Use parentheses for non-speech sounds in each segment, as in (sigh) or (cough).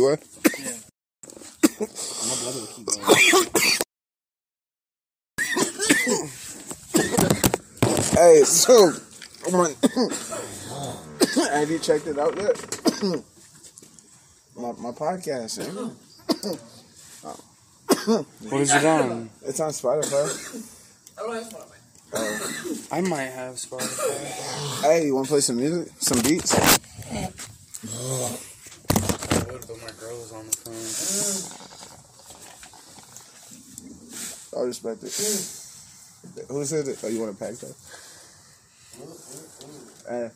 You are? Yeah. My brother will keep going. Hey, so, have you checked it out yet? my, my podcast, man. What is it on? It's on Spotify. I don't have Spotify. I might have Spotify. Hey, you want to play some music? Some beats? I would, but my girl was on the phone. I respect it. Who said it? Oh, you want to pack that? Uh.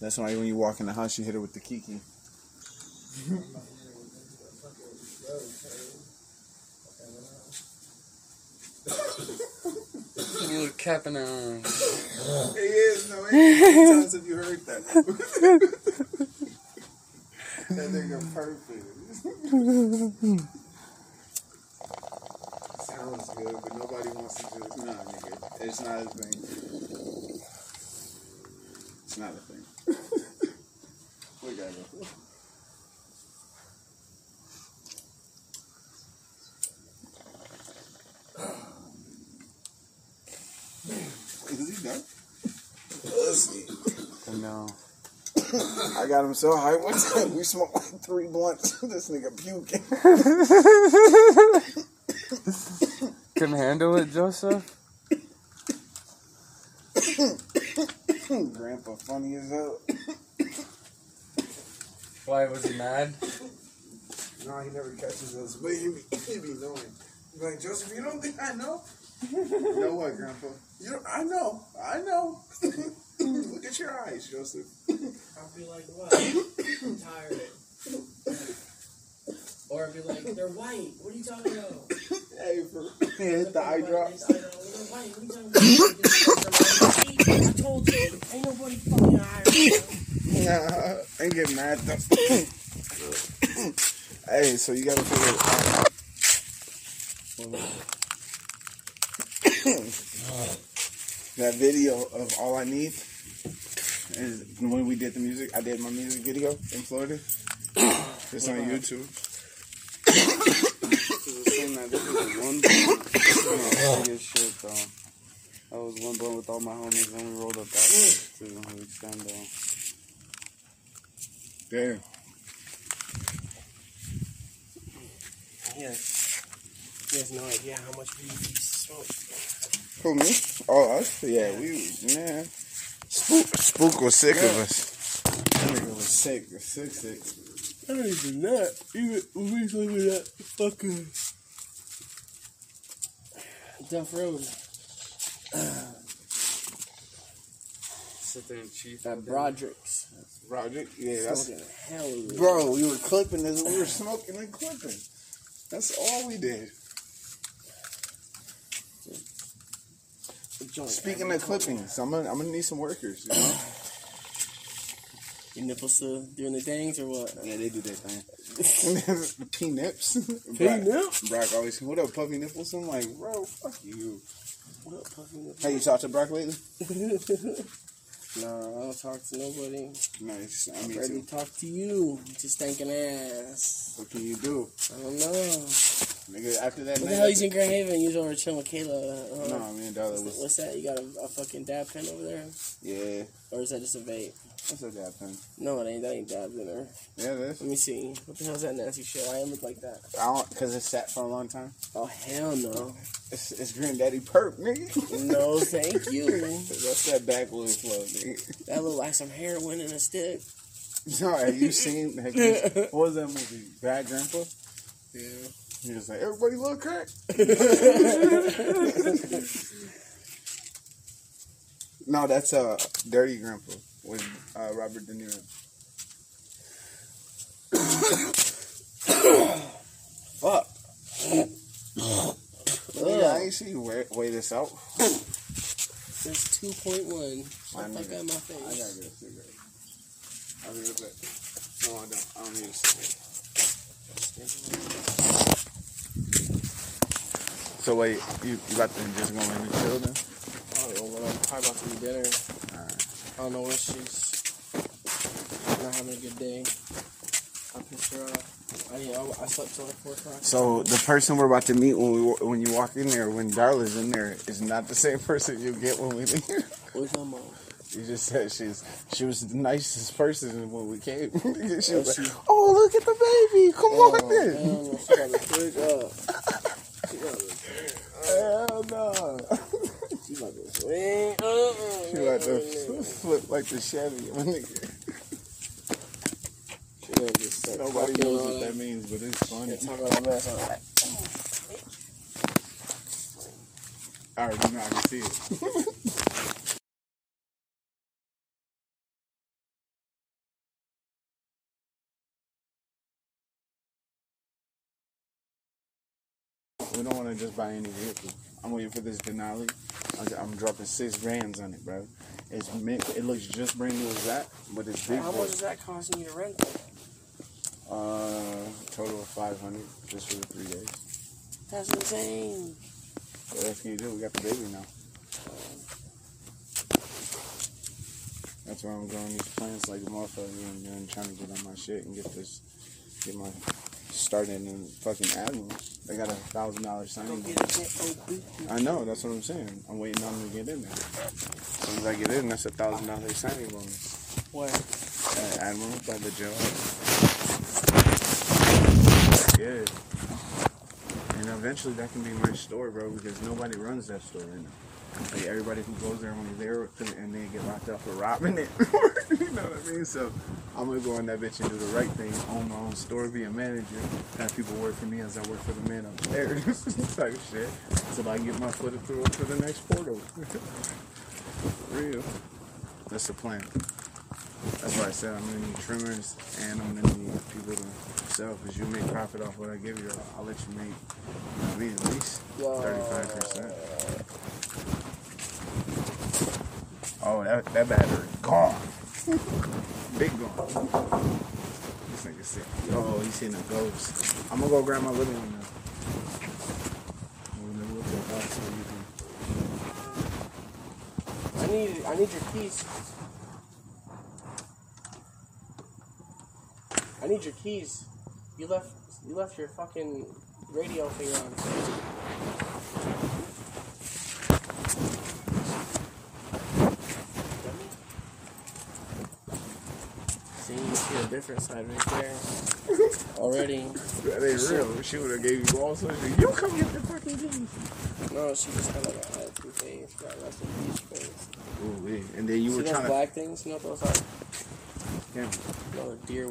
That's why when you walk in the house, you hit her with the kiki. Look capping on. It is, no, it times have you heard that? (laughs) that nigga perfect. Sounds good, but nobody wants to do it. Nah, nigga. It's not a thing. It's not a thing. (laughs) we gotta go. Is he done? Pussy. No. I got him so high one time. We smoked like three blunts. (laughs) this nigga puking. Couldn't handle it, Joseph? Grandpa funny as hell. Why was he mad? No, he never catches us, but he be, he be knowing. He's like, Joseph, you don't think I know? You know what, Grandpa? You don't, I know. I know. (laughs) Look at your eyes, Joseph. I'll be like, what? I'm tired. Or I'll be like, they're white. What are you talking about? Hey, for hit the eye drops. They're white. What are you talking about? I told you. Ain't nobody fucking Irish. Nah, ain't get mad though. hey, so you gotta figure it out. (laughs) that video of all I need is when we did the music. I did my music video in Florida. (coughs) It's on YouTube. saying that was one blunt. This is my biggest shit, though. That was one blunt with all my homies when we rolled up that to the extendo. Damn. Yes. He has no idea how much weed he smokes. Who me? Oh, us? Yeah, we man. Spook, Spook was sick of us. That nigga was sick, sick, sick. I don't even that. Even when we was living that fucking Duff Road. Sit there and chief. That Broderick's. Roger, yeah, that's hell bro. We were clipping this. We were smoking and clipping. That's all we did. Joint. Speaking of clippings, I'm gonna I'm gonna need some workers. You know? Your nipples still doing the things or what? yeah, they do that thing. (laughs) the P nips. P nips? Brock always. What up, puffy nipples? I'm like, bro, fuck you. What up, puffy nipples? Hey, you talked to Brock lately? (laughs) Nah, I don't talk to nobody. Nice. I I mean, barely too. talk to you. Just thinking ass. What can you do, I don't know. Nigga? After that, What the hell you in Grand Haven? You was over chilling with Kayla. Uh, No, man, dollar what's, was. what's that? You got a, a fucking dab pen over there? Yeah, Or is that just a vape? That's a dab pen? No, it ain't. That ain't dabs in there. Yeah, it is. Let me see. What the hell's that nasty shit? Why it look like that? I don't, cause it sat for a long time. Oh, hell no. It's, it's Granddaddy Purp, nigga. No, thank you. (laughs) That's that backwoods flow, nigga. That look like some heroin in a stick. (laughs) No, have you seen? Have you, what was that movie? Bad Grandpa. (laughs) Yeah. He was like, everybody love crack. (laughs) no, that's uh, Dirty Grandpa with uh, Robert De Niro. Fuck. Nigga, I ain't see you weigh, weigh this out. There's 2.1. Shut I the fuck need out my I face. gotta get a cigarette. I'll be right back. No, I don't. I don't need a cigarette. So wait, you, you about to just go in and chill then? I don't know when I'm probably about to eat dinner. I don't know where she's not having a good day. I pissed her off. I, I, I slept till like 4 o'clock. So the person we're about to meet when we when you walk in there, when Darla's in there, is not the same (laughs) person you get when we leave. What you talking about? You just said she's she was the nicest person when we came. (laughs) she oh, was like, "Oh, look at the baby! Come Oh, on in." (laughs) hell no. She got to pick up. She got to Hell no. (laughs) She about to swing. She about to (laughs) flip like the Chevy. my nigga. She gonna start Nobody knows what that means, but it's funny. Yeah, talk about that mess. I'm I already know. I can see it. (laughs) want to just buy any vehicle. I'm waiting for this Denali. I'm dropping six grands on it, bro. It's mint. It looks just brand new as that, but it's big. How much is that costing you to rent? it? Uh, total of 500 just for the three days. That's insane. What else can you do? We got the baby now. That's why I'm growing these plants like a motherfucker and then trying to get on my shit and get this, get my started in fucking Admiral. They got a thousand dollar Go signing. get bonus. a bit OB. I know, that's what I'm saying. I'm waiting on them to get in there. As soon as I get in, that's a thousand dollar signing bonus. Where? At Admiral by the jail. Yeah. And eventually that can be my store, bro, because nobody runs that store right now. Like everybody who goes there only there and they get locked up for robbing it. (laughs) you know what I mean? So I'm gonna go in that bitch and do the right thing, own my own store, be a manager, have people work for me as I work for the man upstairs, (laughs) type shit. Till I can get my foot through to the next portal. (laughs) Real. That's the plan. That's why I said I'm gonna need trimmers and I'm gonna need people to sell because you make profit off what I give you. I'll, let you make, mean, at least 35%. Oh, that, that battery gone. (laughs) Big gone. This nigga sick. Oh, he's seeing a ghost. I'm gonna go grab my living one now. I need I need your keys. Need your keys. You left you left your fucking radio thing on. See, you see a different side right there. (laughs) Already. That ain't real. She would have gave you all sorts of. You come get the fucking keys. No, she just had like a attitude face. Got rest in peace face. Ooh. And then you See were trying to. black things? You know what those are? Yeah, they're deer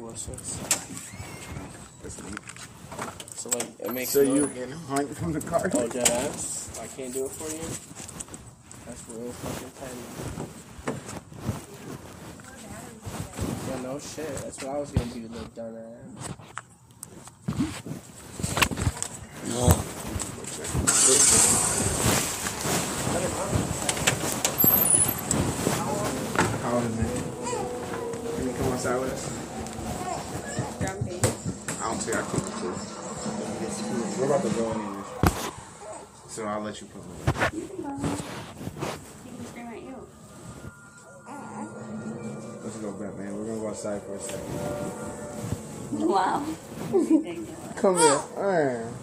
that's neat. So like it makes So you can hunt from the car. Oh, dead ass. I can't do it for you. That's real fucking petty. Yeah, no shit. That's what I was gonna do, little dumbass. No. How old is it? Can you come outside with us? Grumpy. I don't think I keep it too. We're about to go in this. So I'll let you put it. You can go. He can scream at you. Let's go back, man. We're gonna go outside for a second. Wow. (laughs) Come here. (laughs) Alright. Who's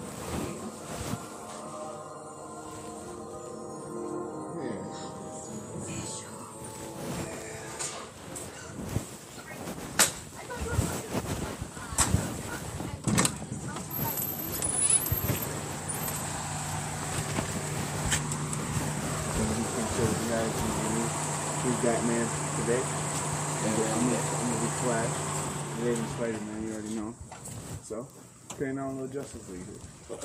So, putting on a little Justice League here.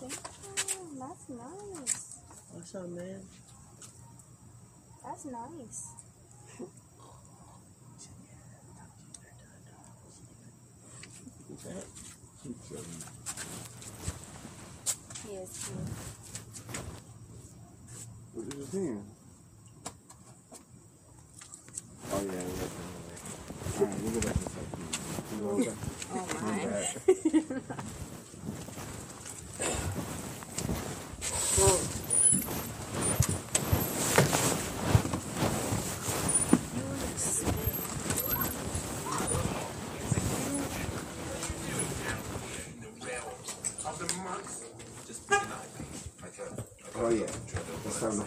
Damn, that's nice. nice. He is cute. What is the thing? Oh yeah, we're looking Alright, we'll go back to the second. We'll go back. Oh My my. bad. Oh yeah. It's time to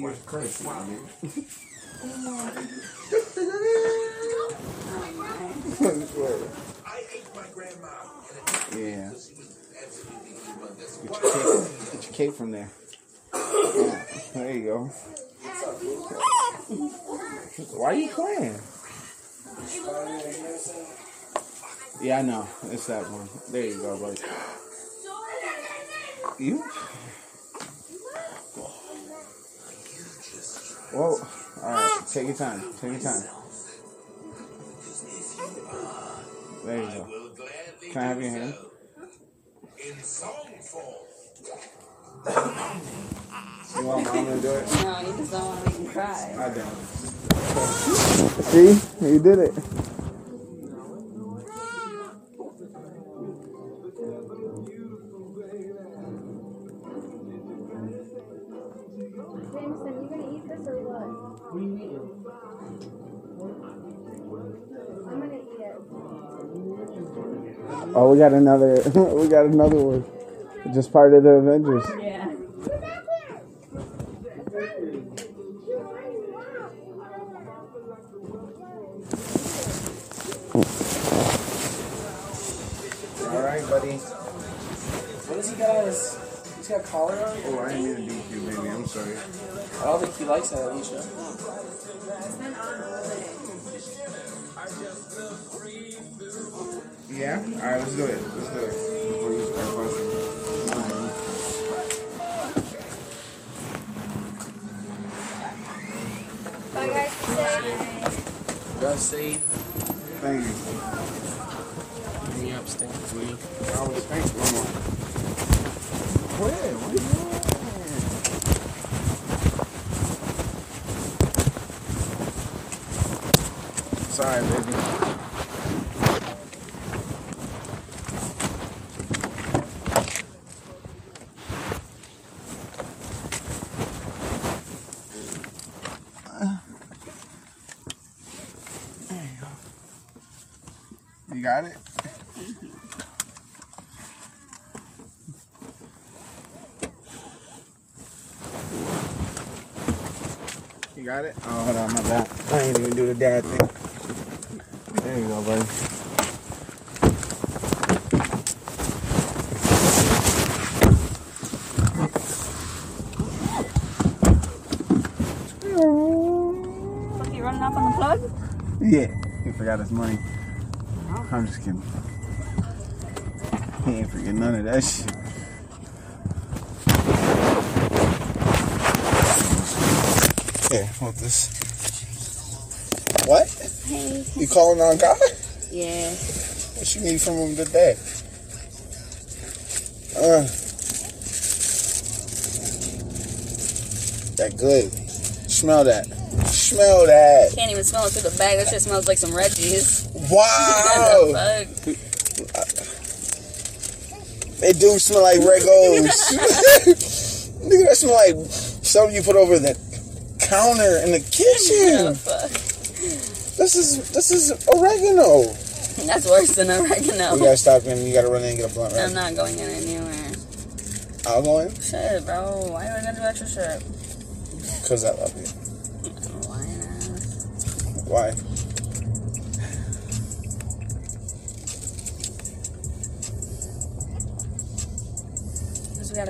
glide to your curse, man. yeah. Get your, cape, get your cape from there. Yeah, there you go. Why are you playing? Yeah, I know. It's that one. There you go, buddy. You? Whoa. Alright, take your time. Take your time. There you go. Can I have your hand? You want mom to do it? No, you just don't want to make him cry. I don't. See? You did it. We got another. (laughs) we got another one. Just part of the Avengers. Yeah. All right, buddy. What does he got on his? He's got a collar on? Oh, I didn't mean to beat you, baby. I'm sorry. I don't think he likes that, Alicia. Yeah. All right, let's do it. Let's do it. Before you start busting. Bye guys, be safe. God save Thank you. me up, stink for me. I was thank you. One more. Where? What are you doing? Sorry, baby. Got it? You got it? Oh, hold on, my bad. I ain't even do the dad thing. There you go, buddy. You running off on the plug? Yeah, he forgot his money. I'm just kidding. He ain't forget none of that shit. Here, hold this. What? Hey. You calling on God? Yeah. What you need from him today? Uh, that good. Smell that. Smell that. Can't even smell it through the bag. That shit smells like some Reggie's. Wow. They do smell like Regos. Nigga, (laughs) that smell like something you put over the counter in the kitchen. This is this is oregano. That's worse than oregano. We gotta stop and you gotta run in and get a blunt, right? I'm not going in anywhere. I'll go in Shit, bro. Why do I gotta do extra shit? because I love you. Why not? Why?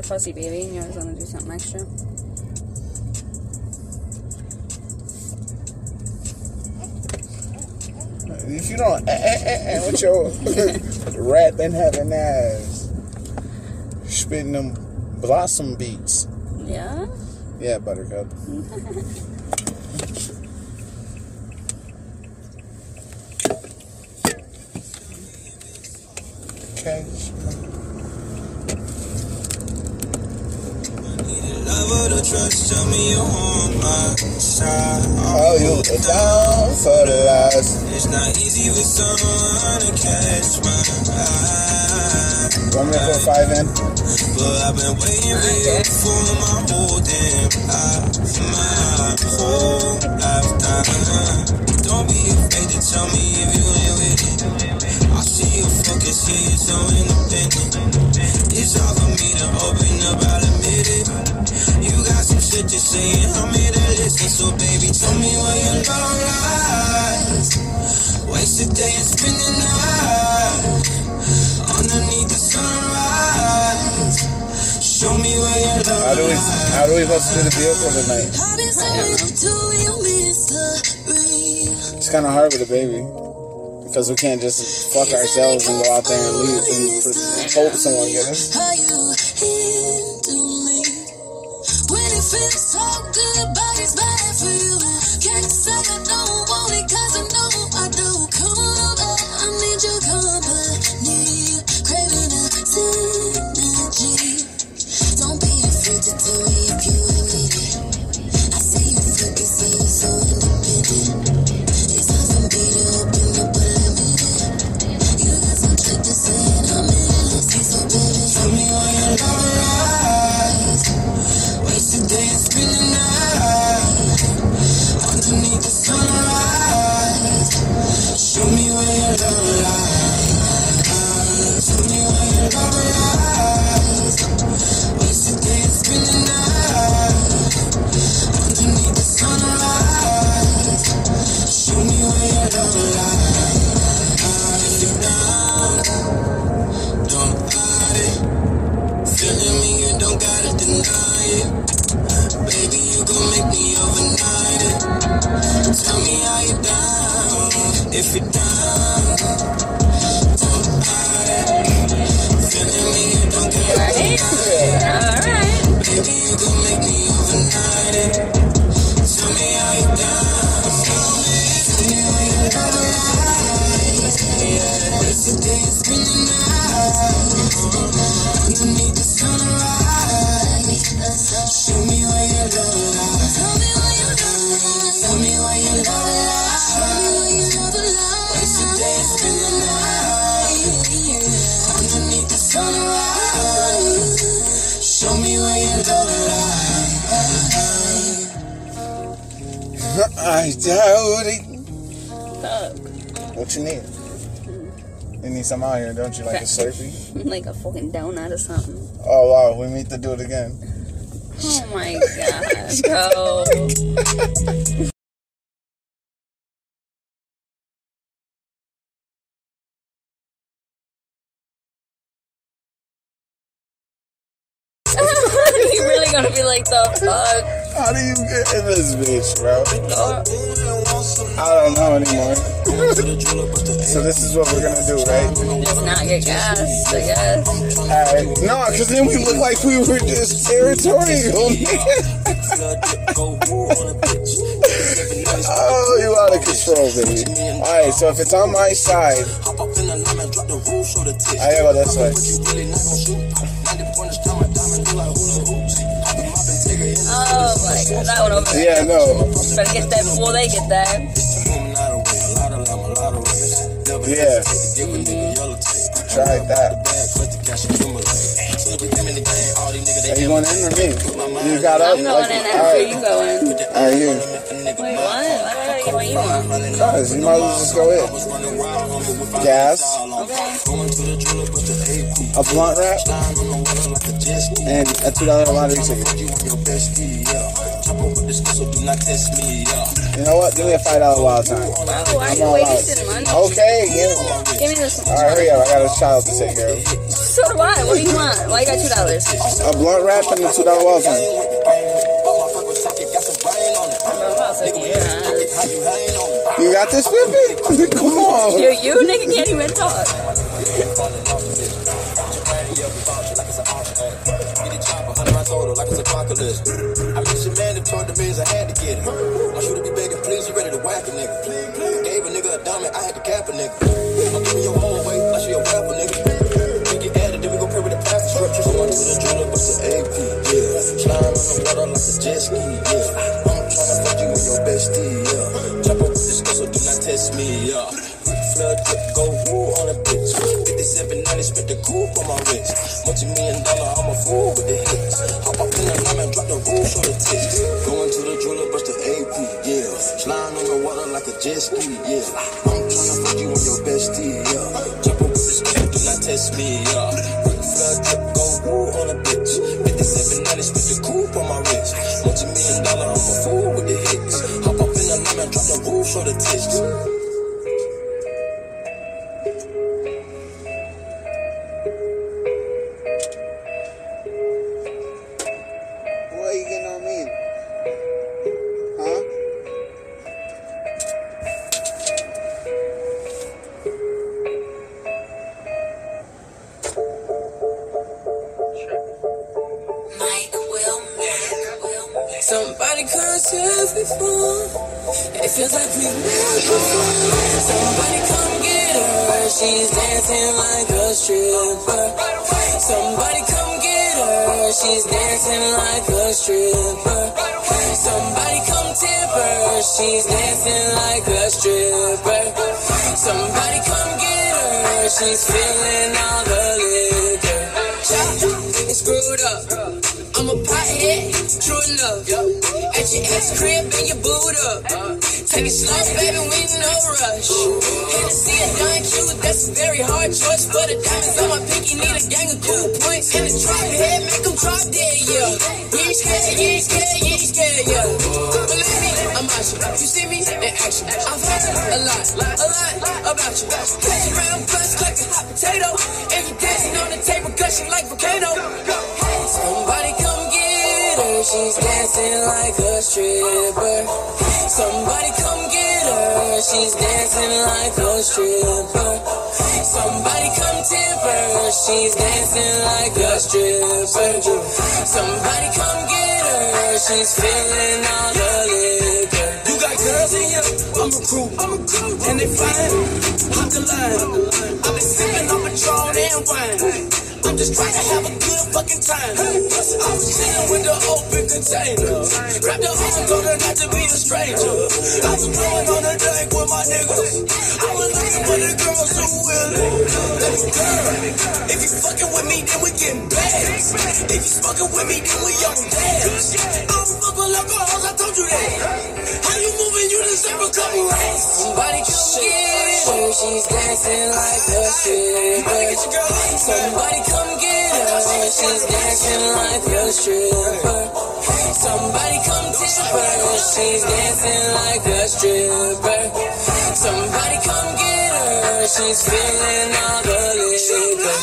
fuzzy baby and you always want to do something extra. If you don't, eh, eh, eh, eh with your (laughs) rat and having ass, spitting them blossom beats. Yeah? Yeah, buttercup. (laughs) okay. Oh, you were down for the last. It's not easy with someone to catch my eye. Want me to put five in? But I've been waiting for you for my whole damn life. My whole lifetime. Don't be afraid to tell me if you ain't with it. I see you focus, see so independent. It's hard for me open up, I'll admit it. You got some shit I'm listen. So, baby, tell me lies. Waste a day and spend the night underneath the sunrise. Show me How do we how do we supposed to the vehicle tonight? It's kind of hard with a baby because we can't just fuck ourselves and go out there and leave and hope someone get us. For you. Can't say I don't want it 'cause I know (laughs) Like a fucking donut or something. Oh wow, we need to do it again. Oh my god, bro. (laughs) you really gonna be like the fuck? How do you get in this bitch, bro? Oh, I don't know anymore. (laughs) so this is what we're gonna do, right? just not get gas, I guess. Alright. No, because then we look like we were just territorial. (laughs) oh, you out of control, baby. Alright, so if it's on my side, I go this way. My god, that one over there. Yeah, no. Better get that before they get that. Yeah. Try that. Are you going in or me? You got up? I'm going in after Alright, you go in. alright, here. Wait, what? Why did I get what you want? Guys, you might as well just go in. Gas, Okay. a blunt wrap, and a two dollar lottery ticket. You know what? Give me a five dollar wild time. Bro, why are I'm you all wasting money? Okay, give Give me this. All right, hurry up! I got a child to take care of. So do I. What do you want? Why you got two dollars? A blunt wrap and a two dollar wild time. You got this, baby? (laughs) Come on. You, you nigga can't even talk. (laughs) I told her life is apocalypse. I wish a man that told the biz I had to get it. My shooter be begging, please, you ready to whack a nigga. Gave a nigga a diamond, I had to cap a nigga. Now give me your whole weight, like she a rapper nigga. We get added, then we gon' pray with the plastic structure. So I need the drill, but the AP, yeah. Slime on the water like a jet ski, yeah. I'm tryna fuck you with your bestie, yeah. Chop up with this girl, so do not test me, yeah. Flood, clip, go woo on a bitch. 5790, spit the coupe on my wrist. Multi-million dollar, I'm a fool with the hits. Hop up in the line and drop the roof on the tits. Going to the jeweler, bust the AP, yeah. Sliding on the water like a jet ski, yeah. I'm tryna fuck you on your bestie, yeah. Chop up with the skull, do not test me, yeah. Rick flood, clip, go woo on a bitch. 5790, spit the coupe on my wrist. Multi-million dollar, I'm a fool with the hits. Hop up in the line and drop the roof on the tits. She's feeling all the liquor. It's screwed up. I'm a pothead, true enough. At your ex crib and you boot up. Take it slow, baby, with no rush. Hennessy and Don Q, that's a very hard choice. For the diamonds on my pinky, need a gang of cool points. And the drop head, make them drop dead, yeah. You ain't scared, you ain't scared, you yeah. You. See me in action. I've heard a lot, a lot about you. Catch around, bust like a hot potato. And you dancing on the table, gushing like volcano. Somebody come get her, she's dancing like a stripper. Somebody come get her, she's dancing like a stripper. Somebody come tip her, she's dancing like a stripper. Somebody come get her, she's feeling all the liquor. You got girls in here, I'm a crew, I'm a crew, and they fine. Hop the line, I've been sipping on Patron and wine. I'm just trying to have a good fucking time. I was chilling with the open container. Grab the home, told her not to be a stranger. I was blowing on the deck with my niggas. I was looking for the girls who. Let's girl, if you fucking with me, then we getting bags. If you fucking with me, then we on dance. I don't fuck with local hoes, I told you that. How you moving? You couple racks. Somebody come get her, she's dancing like a stripper. Somebody come get her, she's dancing like a stripper. Somebody come tip her, she's dancing like a stripper. Somebody come get her, she's feeling all the liquor.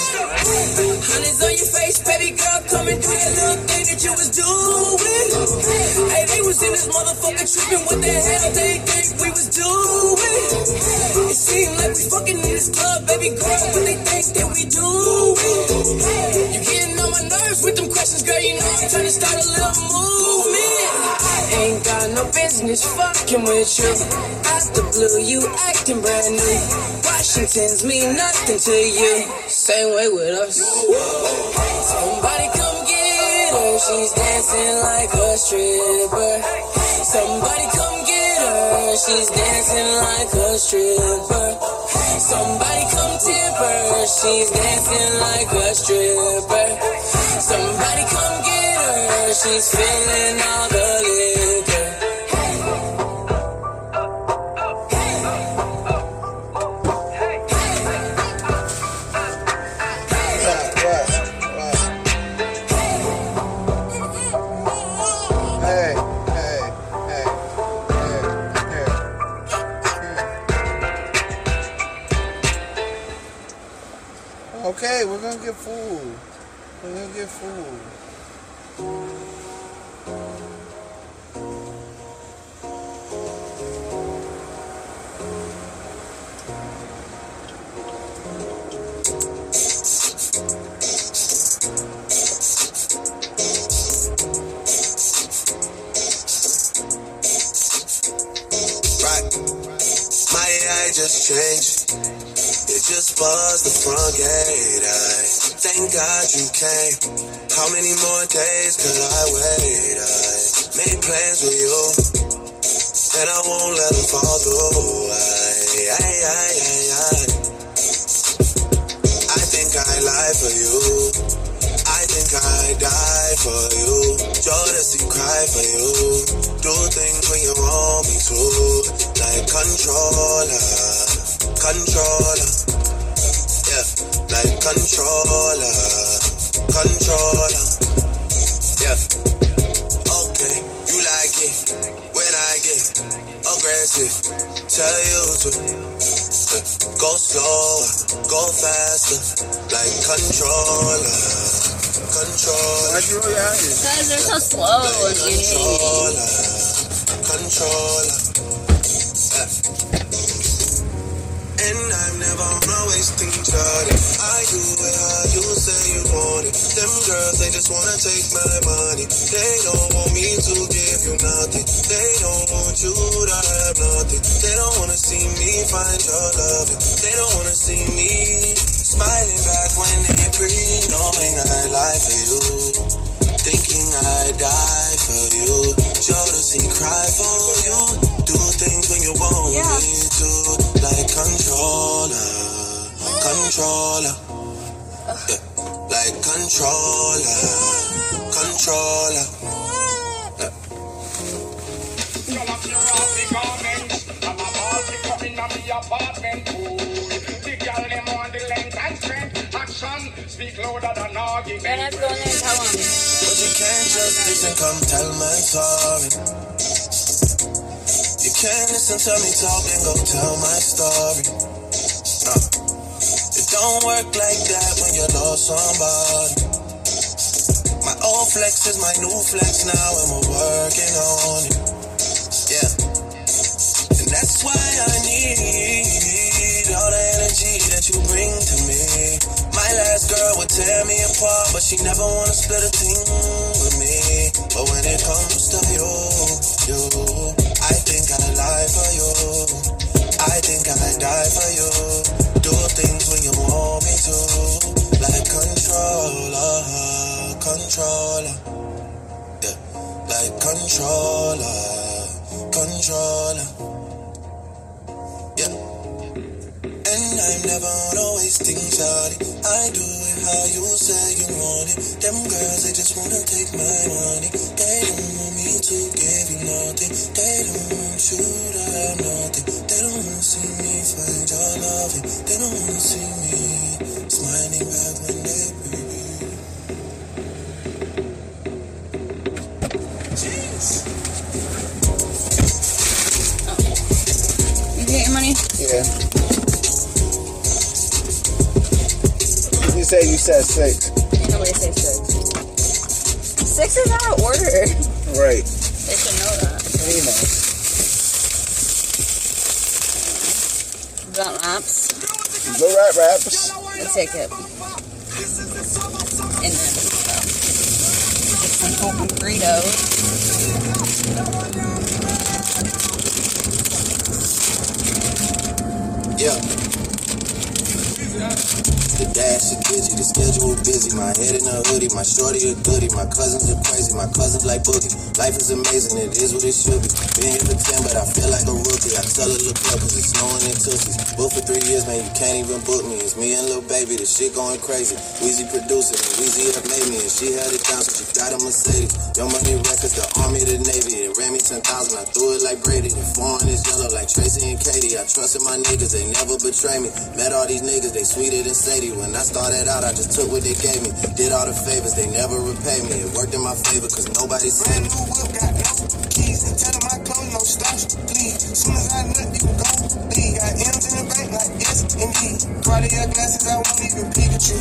Honey's on your face, baby girl, come and do that little thing that you was doing. Hey, they was in this motherfucker tripping, what the hell they think we was doing? It seemed like we fucking in this club, baby girl, what they think that we doing? You getting on my nerves with them questions, girl, you know I'm trying to start a little movement. Ain't got no business fucking with you. Out the blue, you acting brand new. Washington's mean nothing to you. Same way with us. Somebody come get her, she's dancing like a stripper. Somebody come get her, she's dancing like a stripper. Somebody come tip her, she's dancing like a stripper. Somebody come get her, she's feeling all the gate. I thank God you came. How many more days could I wait? I made plans with you, and I won't let them fall through. I, I, I, I, I. I think I lie for you. I think I die for you. Jodeci cry for you. Do things when you want me to. Like controller, controller. Yeah, like controller, controller. Yeah. Okay, you like it when I get aggressive. Tell you to uh, go slower, go faster, like controller, controller. Why'd you roll your eyes? Guys, they're so slow and irritating. Controller, controller. And I'm never girls, they just wanna take my money. They don't want me to give you nothing. They don't want you to have nothing. They don't wanna see me find your loving. They don't wanna see me smiling back when they breathe, knowing I lie for you. Thinking I die for you. Jodeci cry for you. Do things when you want Yeah. me to. Like controller. Controller. Like controller. Controller. I'm. But you can't just listen, come tell my story. You can't listen to me talk and go tell my story. Don't work like that when you lost somebody. My old flex is my new flex now, and we're working on it. Yeah. And that's why I need all the energy that you bring to me. My last girl would tear me apart, but she never wanna split a thing with me. But when it comes to you, you, I think I lie for you. I think I die for you. Like controller, controller, yeah, like controller, controller, yeah. And I'm never on a wasting shawty. I do it how you say you want it. Them girls, they just wanna take my money. They don't want me to give you nothing. They don't want you to have nothing. They don't wanna see me find your loving. They don't wanna see me said six. Ain't nobody say six. Six is out of order. Right. They should know that. You know. Got maps. Go rap raps. Let's take it. And then uh, some open burritos. Dash is busy, the schedule busy. My head in a hoodie, my shorty a goodie. My cousins are crazy, my cousins like boogie. Life is amazing, it is what it should be. Been here for 10, but I feel like a rookie. I tell her look up, cause it's snowing in Tootsies. Booked for three years, man, you can't even book me. It's me and Lil Baby, the shit going crazy. Weezy producing, and Weezy up made me, and she had it so she got a Mercedes. Your money records, the army, the navy. It ran me 10,000, I threw it like Brady. The foreign is yellow like Tracy and Katie. I trusted my niggas, they never betray me. Met all these niggas, they sweeter than Sadie. When I started out, I just took what they gave me. Did all the favors, they never repay me. It worked in my favor, cause nobody said me. got no keys. Tell them my clothes, no stops, please. Soon as I nut, you can go. Leave. Got M's in the bank like indeed. Cartier glasses, I won't even Pikachu.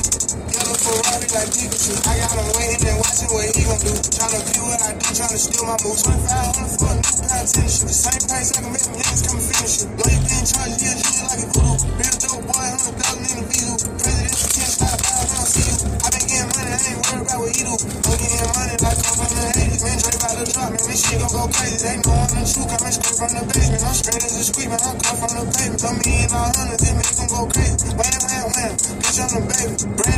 Yellow Ferrari like Pikachu. I got him waiting and watching what he gon' do. Tryna be what I do, tryna steal my moves. 2500 for a new of tennis shoes. The same price I can make niggas come and finish you. Know you being charged, yeah, yeah, like a voodoo. Real dope boy, 100,000 in the visa. Presidential a five, I don't see you. I been getting money, I ain't worried about what he do. I'm getting money like I'm from the 80s. Man, Dre about to drop, man, this shit gon' go crazy. They know I'm the truth, coming straight from the basement. I'm straight as a squeak, man, I wham, bitch, I'm the baby.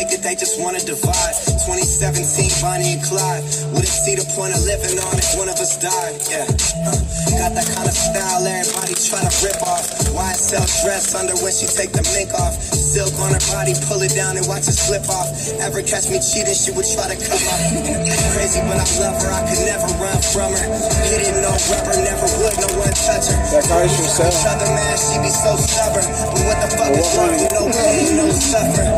Make it, they just wanna divide. 2017, Bonnie and Clyde. Wouldn't see the point of living on if one of us died. Yeah, uh, got that kind of style everybody try to rip off. YSL dress under when she take the mink off. Silk on her body, pull it down and watch it slip off. Ever catch me cheating, she would try to come up. Crazy, but I love her, I could never run from her. Hit it, no rubber, never would, no one touch her. That is for. Each other, man, she be so stubborn. But what the fuck is wrong with no pain, no suffering?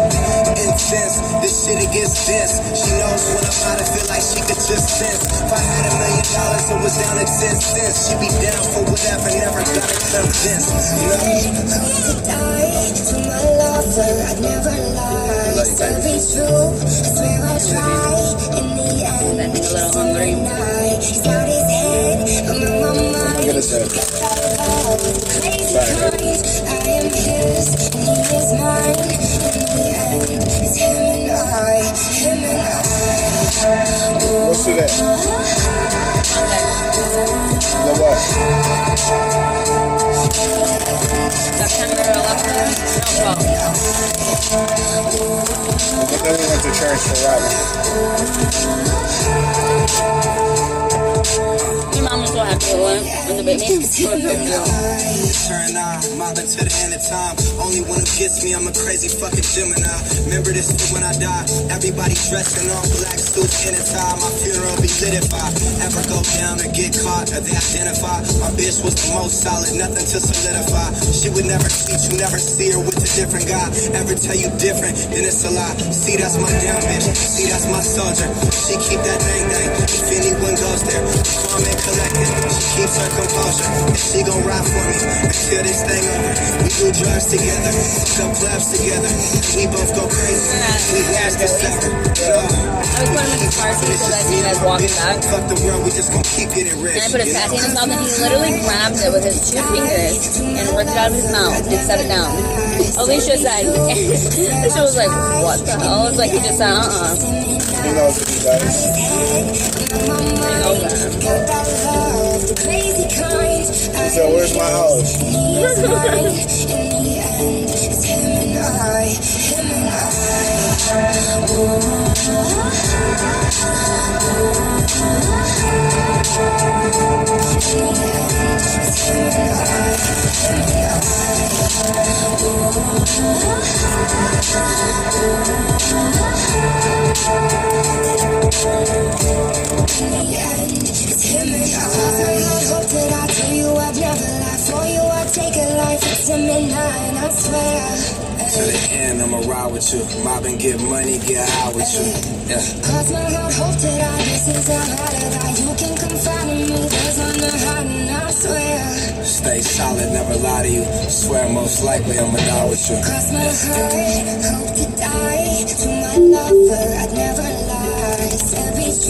Intense, this shit it gets dense. She knows when I'm out, I feel like she could just sense. If I had a million dollars, it was down to 10 cents. She be down for whatever, never got it convinced. You know? die to my lover. I'd never lie. Still be true. I swear I'll try. In the end, That thing a little hungry. night. He's got his head. I'm on my mind. At. What's to that? The what? September 11th. No, 12. But then we went to church for Robin. Turn on, mobbing to the end of time. Only one who gets me, I'm a crazy fucking Gemini. Remember this when I die. Everybody dressing all black suits in a tie. My funeral be lit if I ever go down or get caught or they identify. My bitch was the most solid, nothing to solidify. She would never cheat, you never see her with a different guy. Ever tell you different, then it's a lie. See, that's my down bitch. See, that's my soldier. She keep that thing thing. If anyone goes there, calm and collected. She keeps her composure. And she gon' ride for me until this thing over. We do drugs together, come clubs together. We both go crazy. We last this ever. I was putting him in his car so he was walking back. Fuck the world, we just gon' keep getting rich. And I put a you know? passy in his mouth and he literally grabbed it with his two fingers and ripped it out of his mouth and set it down. Alicia said, (laughs) Alicia was like, what the hell? It's like he just said, uh-uh. He knows what said, where's my house? To the end, I'ma ride with you. Mob and get money, get high with you. Yeah. Cross my heart, hope that I this is a hide You can confide in me, there's no hiding, I swear. Stay solid, never lie to you. Swear most likely I'ma die with you. Cross my heart, hope to die. To my lover, I'd never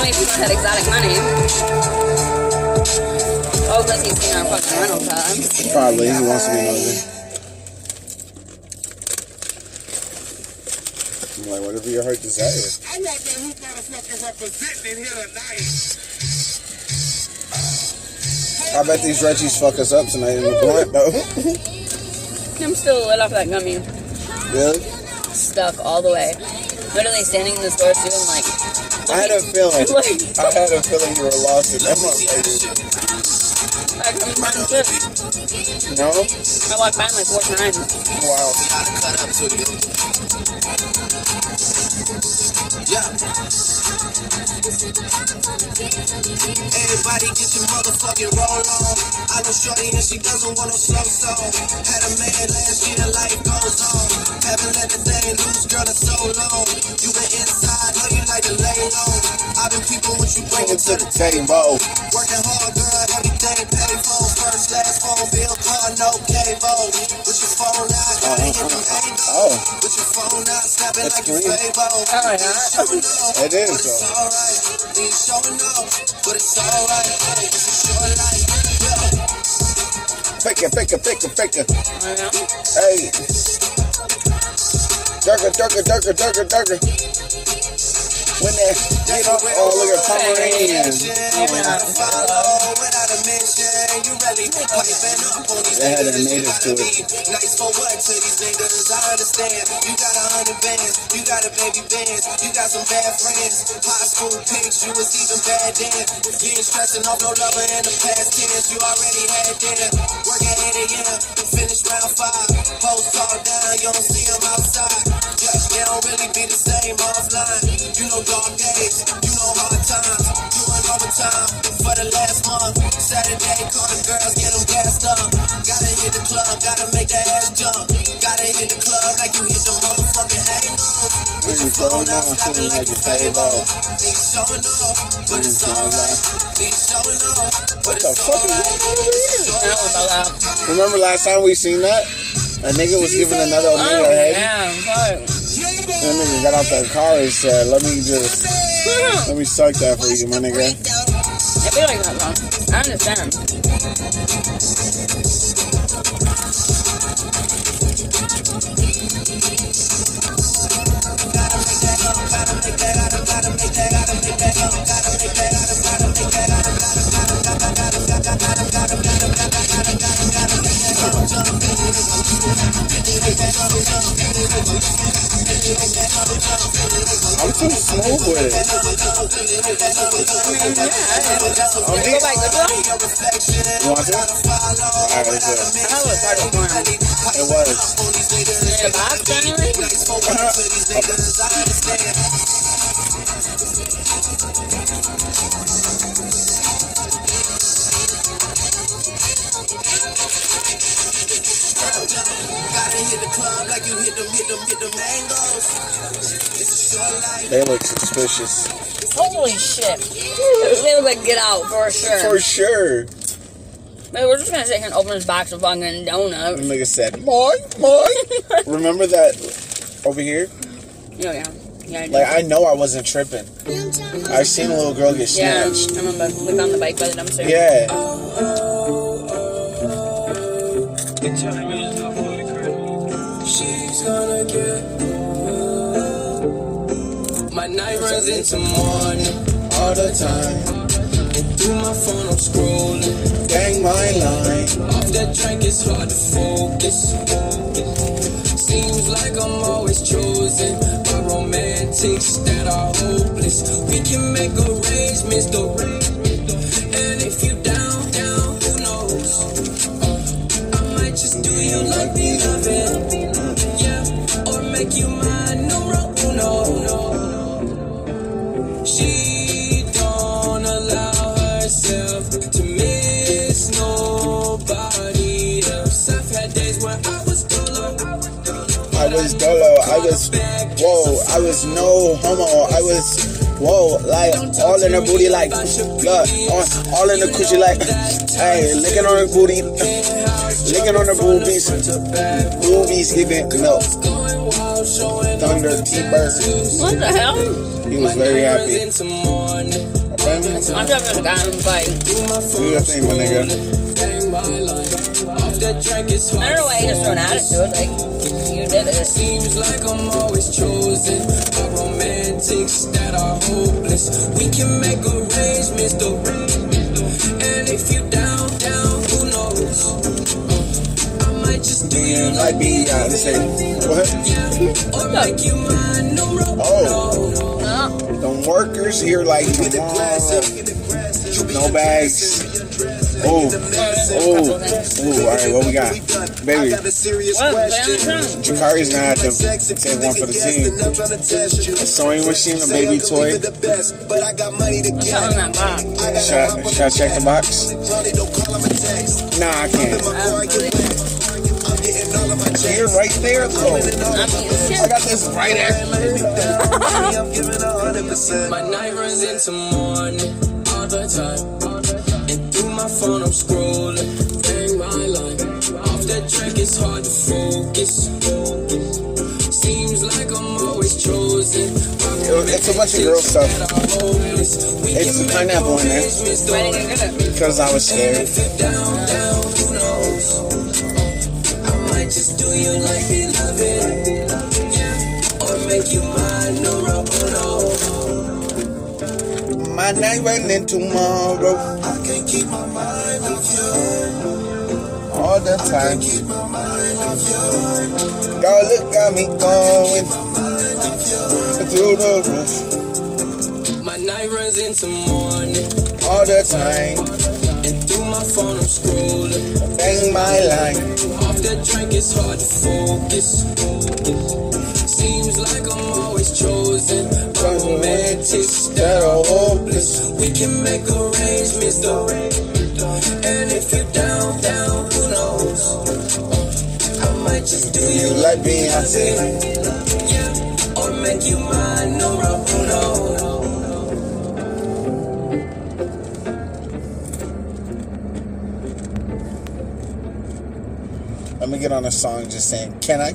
If only if he had exotic money. Oh, because he's seen our fucking rental car. Probably. He wants to be nosy. I'm like, whatever your heart desires. I want the who motherfucker representing here tonight. I bet these Reggies fuck us up tonight in the blunt, though. I'm still lit off that gummy. really? Stuck all the way. Literally standing in the store too and like, I had a feeling. (laughs) like, I had a feeling you were lost in that motherfucker. I couldn't find shit. No? I walked by him like four times. Wow. Everybody get your motherfucking roll on. I know Shorty and she doesn't want no slow song. Had a man last year, life goes on. Haven't let the thing loose, girl, in so long. You been inside, know you like to lay low. I've been people what you bring Welcome to to the the table. Working hard, girl, everything paid for. First, last phone bill, car, no cable. With your phone out, uh-huh. gotta hit them angles. Oh, With your phone out, snapping That's like you green. Fable. Oh, yeah. Showing off, It is, but it's though. alright. Ain't showing off, but it's alright. Hey, it's a short life. Yeah. fake it, fake it, fake it, fake it. Hey. Durka, durka, durka, durka, durka. When that, you know, oh, look at Pomeranian. Follow without a mention. You really piping up on these They had a native to be nice for what to these niggas? I understand. You got a hundred bands. You got a baby bands. You got some bad friends. High school pics. You was even bad then. You stressing off no lover in the past tense. You already had dinner. Working 8 a.m. You finish round five. Post all down. You don't see them outside. Yeah, they don't really be the same offline. You know dark days. You know hard times. Doing overtime for the last month. Saturday, call the girls, get them gassed up. Gotta hit the club, gotta make that ass jump. Gotta hit the club like you hit the motherfucking angles. With your phone out, snapping like you Fable. Ain't showing off, but it's alright. Ain't showing off, but it's alright. I don't know about that. Remember last time we seen that? A nigga was giving another nigga a head. Yeah, fuck. That nigga got out the car and said, let me just, let me suck that for you, my nigga. I feel like that though. I understand. I'm too smooth with it. Back to the You want to? Alright, it. I was hard to find. It was. The box anyway? Gotta hit the club like you hit them, hit them, hit them angles. It's a short life. They look suspicious. Holy shit. They look like get out for sure. For sure. Man, we're just gonna sit here and open this box of fucking The donuts. nigga said, mine, mine. (laughs) Remember that over here? Yeah, yeah. Yeah, I. Like, I know I wasn't tripping. I seen a little girl get yeah, snatched. I remember. We found the bike by the dumpster. Yeah. My night runs into morning All the time. And through my phone I'm scrolling Gang my line. Off that drink it's hard to focus Seems like I'm always chosen By romantics that are hopeless We can make arrangements though I was dolo. I was, whoa, I was no homo. I was Whoa, like all in her booty, like look, all, in the coochie, like hey, licking on her booty, licking on her boobies, boobies giving milk, thunder, T-bird. What the hell? He was very happy. I'm driving a the bike. Do your thing, my nigga. Bang my life. Off that drink is I don't know why he just thrown attitude. Like, you did it. Seems like I'm always chosen by romantics that are hopeless. We can make arrangements, though. And if you down, down, who knows? I might just do you Like Beyonce. What? or make you mine. No, no, Oh, Oh, them workers here like tomorrow. No bags. Oh, oh, oh. All right, what we got, baby? what? Damn, Jakari's gonna have to take one for the team. A sewing machine, a baby toy. What's on that box? Should I, should I check the box? Nah, I can't. You're right there, though. I mean, I shit. got this right there. My night runs into morning all the time. My phone I'm scrolling. Bang my line. Off that drink it's hard to focus. Seems like I'm always chosen. It's a bunch of girl stuff. It's a pineapple in there because I was scared. You you. My night running tomorrow all the time. Keep my mind off you. Girl, look got me going through the roof My night runs into morning. all the time. And through my phone I'm scrolling. Bang my line. Off that drink it's hard to focus. Seems like I'm always chosen by romantics that are hopeless. We can make arrangements though. And if you're down, down, who knows? I might just do You like Beyonce? yeah, or make you mine, no no. Let me get on a song just saying, can I?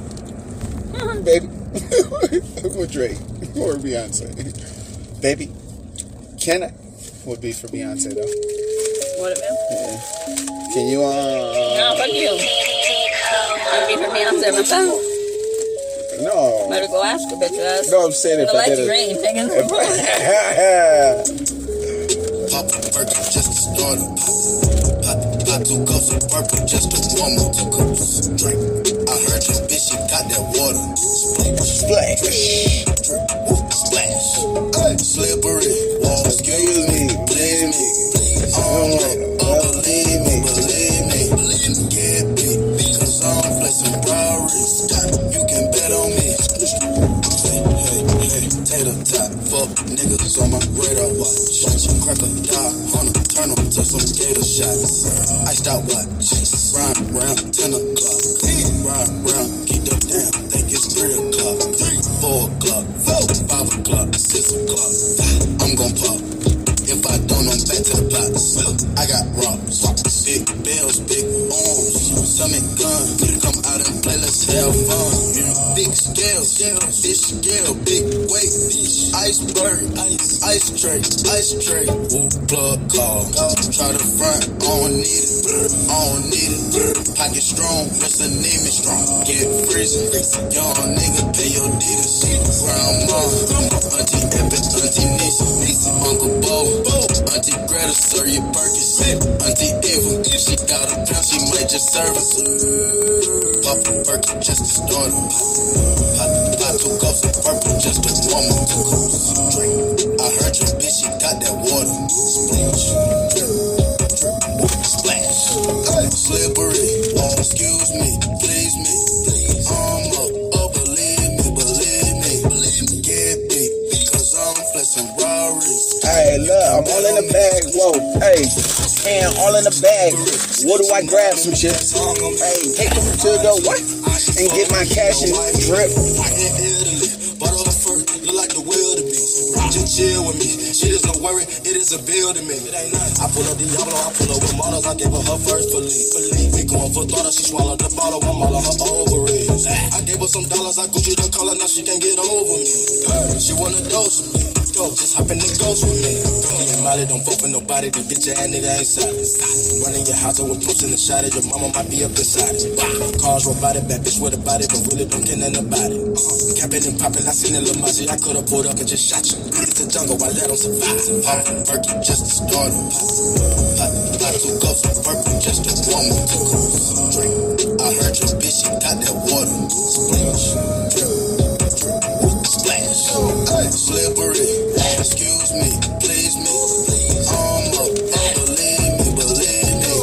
(laughs) Baby. With Drake or Beyonce. Baby, can I? Would be for Beyonce though. What it mean? Can you, uh, No, fuck you. I'd be for Beyonce myself. no. Better go ask her, bitch ass. No, I'm saying if the I lights did green, nigga. it. (laughs) Pop a Birkin just to start up. Pop, pop two cups of purple just to warm up. Two cups drink. Your bitch, she got that water. Splash. Splash. Splash. Slippery. Wall. Excuse me. Believe me. Um, oh, believe me. Believe me. Believe me. Yeah, bitch. Cause I'm flexing Rarries. You can bet on me. Hey, hey, hey. Tater tot. Fuck niggas on my radar watch. Watch crack a dog. Hunter. Turn 'em to some gator shots. Iced out watch. Ride round 10 o'clock. Ride round. Keep them down. Think it's 3 o'clock. 3, 4 o'clock. 5 o'clock. 6 o'clock. I'm gon' pop. If I don't, I'm back to the plots. I got rocks, big bells, big arms, stomach gun. Come out and play, let's have fun. Big scales, fish scale, big weight, iceberg, ice, ice tray, ice tray. Woo plug call, try to front, I don't need it, I don't need it. Pocket strong, Mr. Need me strong. Get freezing, young nigga, pay your deeders. Grandma, Auntie Epic, Auntie Nisa, Uncle Bo, Auntie Greta, serve your Perkins. Auntie Eva, she got a pound, she might just serve us. Pop a Perkin just to start her. Pop, pop two cups of purple just to warm up. I heard your bitch, she got that water. Splash. Drip. Excuse me. Please me. Please. I'm up. Oh, believe me. Believe me. Believe me. Get big. Cause I'm flexing Rarries. Hey, look, I'm all in the bag. Whoa, hey, and all in the bag. What do I grab? Some shit. Hey, take them to the what? And get my cash and drip. I in Italy. A fur. Look like the wildebeest. Just chill with worry, it is a bill to me. I pull up the Diablo, I pull up with models. I gave her her first police. We going for daughter, she swallowed the bottle. I'm all on her ovaries. I gave her some dollars, I Gucci the collar, now she can't get over me. She wanna dose me. Go, just hop in the ghost with me. Me and Molly don't fuck with nobody, the bitch ass nigga ain't solid. Running your house, I was posting the shot at your mama might be up inside it. Cars robotic, bad bitch with a body, but really don't care nothing about it. Capping and popping, I seen a little Mozzie, I could've pulled up and just shot you. It's the jungle, I let them survive. Pop, Berkey, just a starter. Pop, pop, two ghosts, Berkey, just a woman. Two ghosts, drink. I heard your bitch, she got that water. Splash, drip, drip, splash. Hey, slippery, excuse me, please me. Um, up, believe me, believe me.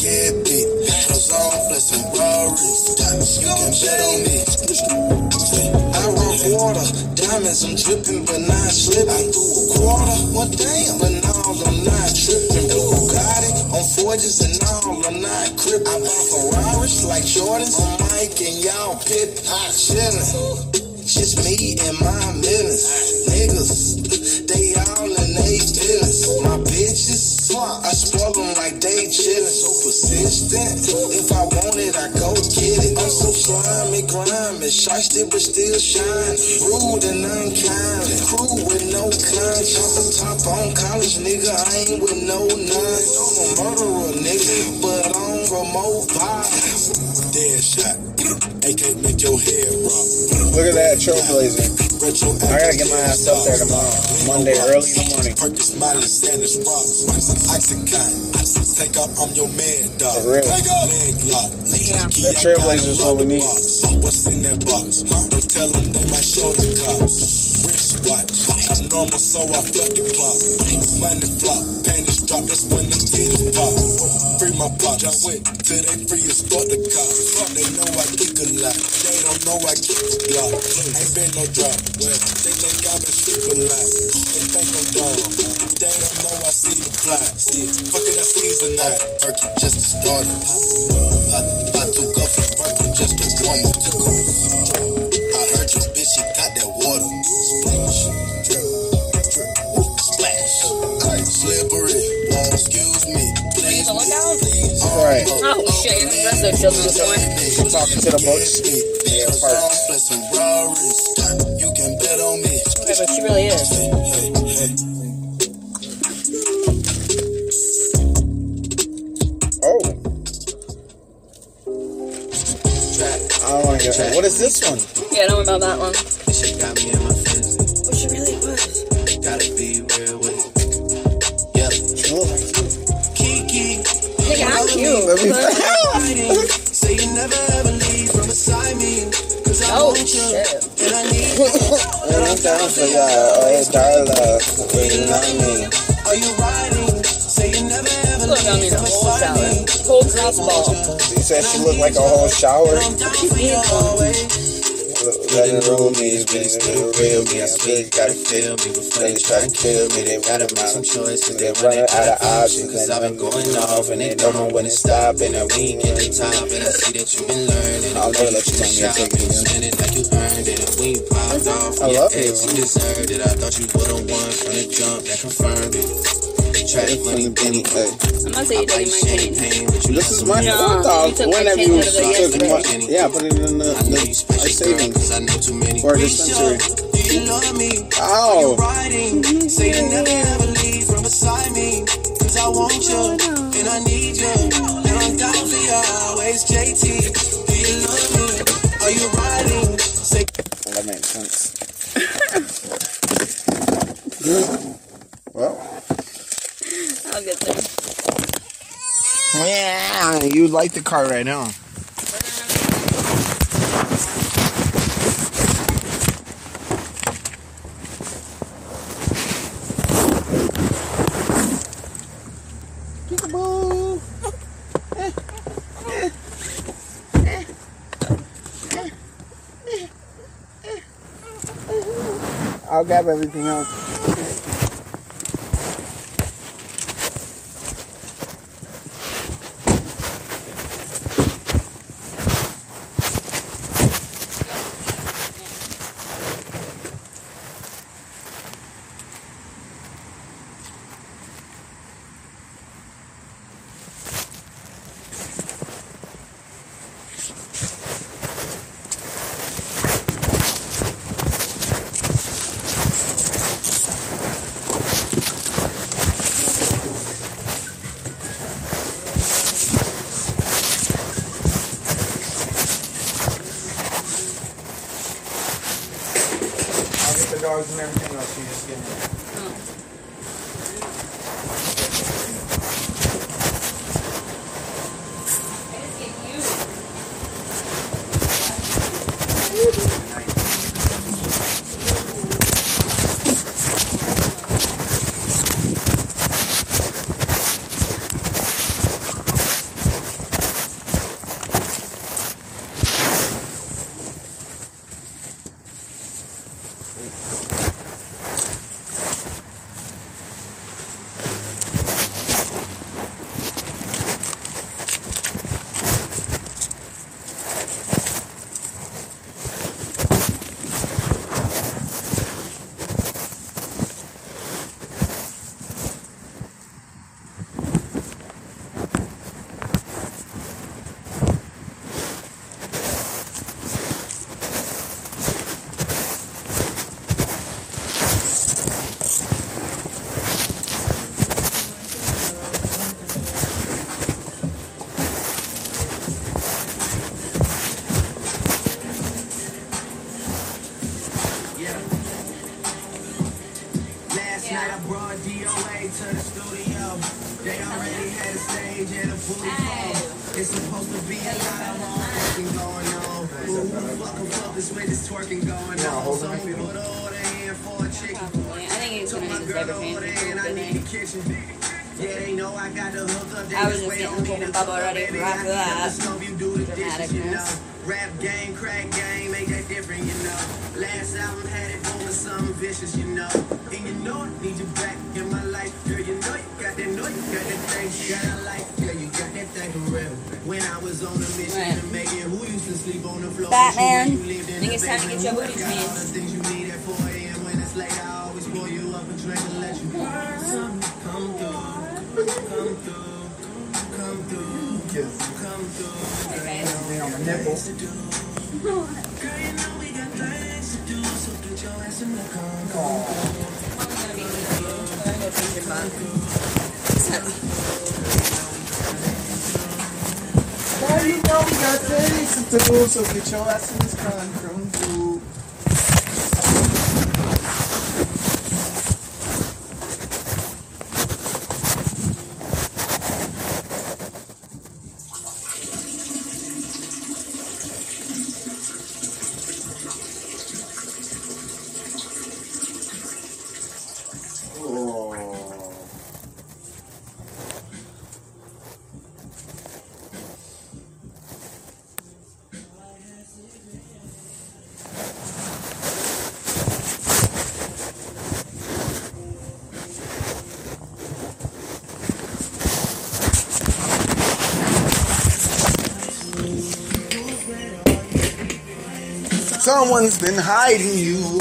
Get beat, cause I'm flexing Rory's. You can bet on me. I run water, diamonds, I'm dripping, but not slipping. I threw a quarter, what damn? But now I'm not tripping. Bugatti on forges and now I'm not crippin'. I buy Ferraris like Jordans. I'm Mike and y'all pit hot chillin'. Just me and my business. Niggas, they all in they business. My bitches, I them like they chillin'. So persistent. If I want it, I go get it. I'm so slimy, grimy, shiesty but still shine. Rude and unkind. Crew with no conscience. Top on college, nigga. I ain't with no none. I'm a murderer, nigga, but I'm remote vibes. Dead shot. AK make your head rock. Look at that trailblazer. Retro I gotta get my ass up there tomorrow. Monday, early in the morning. Perkins, Miley, Sanders, Rocks, Oxycontin. Take up, I'm your man, dog. For real. Leg lock. That trailblazer's what we need. What's in that box? Don't tell them they might show the cops. Wrist watch. I'm normal, so I fuck it pop. Money flop. Panties drop. That's when the titties pop. Free my pop. John Wick. Till they free and start the cops. They know I kick a lot. They don't know I kick a block. Ain't been no drop. Well, they think I'm a stripper lot. They think I'm dumb. They don't know I see the plot. See it. Fuck it, I season that. Turkey just a starter. I, I took off a Berkey just a woman. Took off. I heard your bitch, she got that water. Splash. Drip. Drip. Splash. Slippery. Excuse me. Please. Look out. Please. Right. Oh shit, that's so children was going. Talking to the books. Yeah, Cause park. I'm flexing Rarys. You can bet on me. Okay, but she really is. Hey, hey, hey. Oh. I don't want to get What is this one? Yeah, I don't worry about that one. This shit got me in my feelings. But she really cute. Let me- Say you never ever leave from beside me. Cause I Oh want you. shit. And I need (laughs) Anytime for that. Oh, Darla. Waiting on me. Are you riding? Say you never ever Look, I mean, leave a from whole beside salad. me. Cold cross ball. He said she looked like a whole shower. I'm down for you always. Letting room me, really still real me. I swear gotta feel me before they try to kill me. They gotta make some choices. They running out of options. Cause I've been going off and they don't know when to stop. And I we get the top. And I see that you've been learning. I'll never let you tell me to take in. Spend it like you earned it. And you popped off, I love you. you deserved it. I thought you would've won from the jump that confirmed it. Try to funny Benny. I'm not saying you taking my chain. Champagne, but you This is my No, I you thought took my whenever you out of there took yesterday. my, yeah, put it in the, I know the you our special, savings cause I know too many. for a dispensary. Do you love me? Oh, riding. Say you never ever leave from beside me. Cause I want you oh, and I need you. And I'm down for you always, JT. Do you love me? Are you riding? Say that makes sense. (laughs) well, I'll get there. yeah, you like the car right now. I'll grab everything else. Was just just getting on me cool to and bubble cook up, ready baby. for after that. the stove, you do the dishes, you know. Dramaticness. Rap game, crack game, make that different, you know. Last album had it booming, something vicious, you know. And you know I need you back in my life, girl. You know you got that, know you got that thing that I like, girl. You got that thing for real. When I was on a mission Right. to make it, who used to sleep on the floor? Batman, With you lived in think it's time to get your booty Got all things you need at 4 a.m. when it's late. I always pour you up a drink and let you come, come through, come through, come through, come through. They on the nipple. Girl, you know we got things to do, so get your ass in the car. Mom's gonna be with you. So I'm gonna go change your butt. Now you know we got things to do, so get your ass in this concrete food. Someone's been hiding you.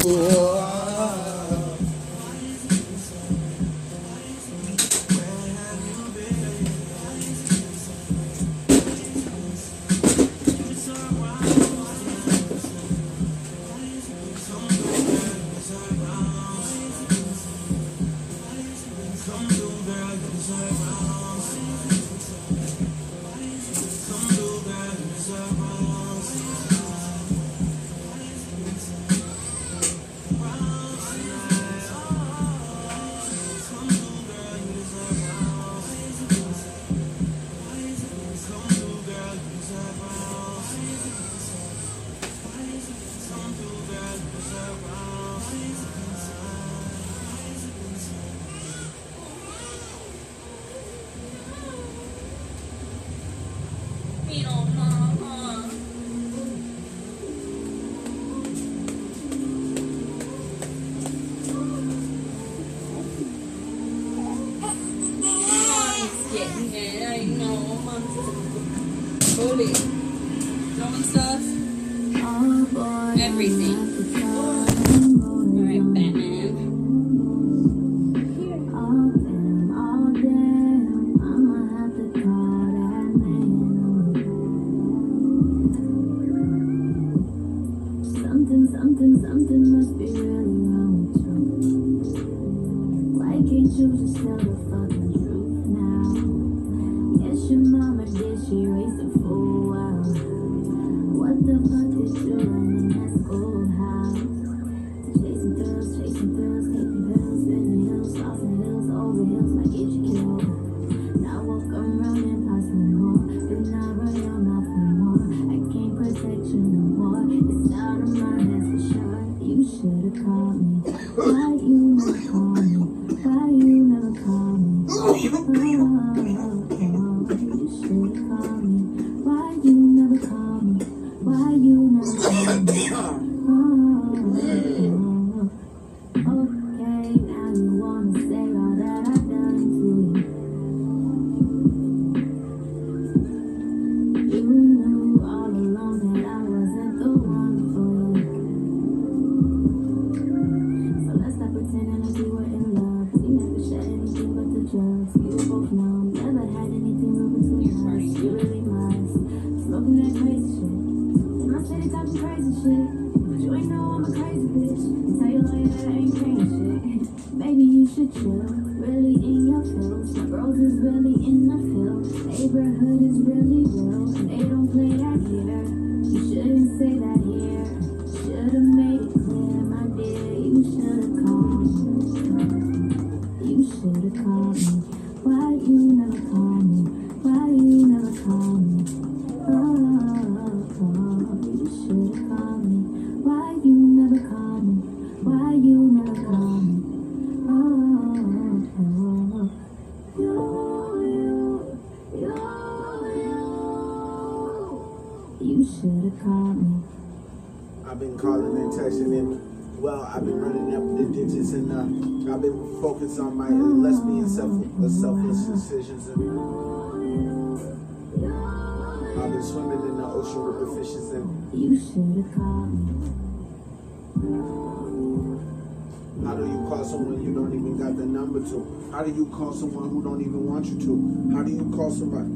Want you to? How do you call somebody?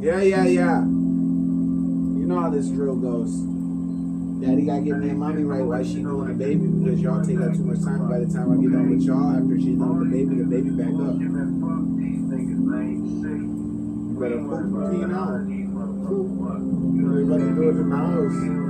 Yeah, yeah, yeah. You know how this drill goes. Daddy gotta get me and mommy right while she doing the baby because y'all take up too much time. By the time I get done with y'all, after she's done with the baby, the baby back up. You better put me on. Everybody do it in the house.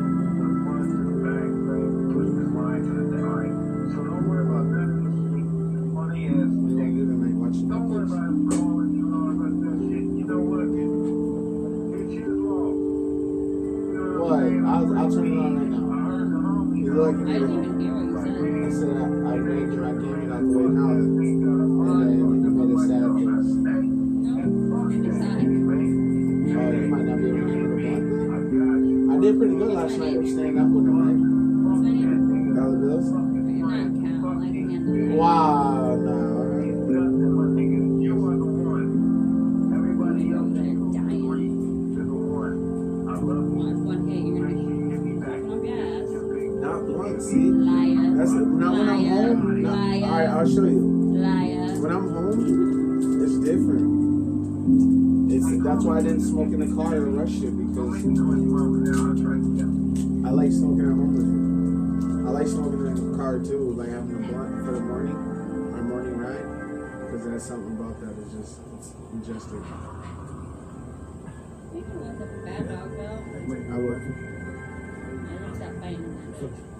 Look at I me. didn't even hear what you said. I said I, I read your game out the way now. And then you made a sad face. Oh, you might not be able to hear the I did pretty good last night of staying up with them, right? Dollar bills? Wow, right, I'll show you. When I'm home, it's different. It's that's why I didn't smoke in the car or rush it because I like smoking at home with you. I like smoking in the car too, like having a blunt for the morning, my morning ride, because there's something about that. It's just it's majestic. I would. Nah, I'm gonna pick it up. Who does that? I think it's that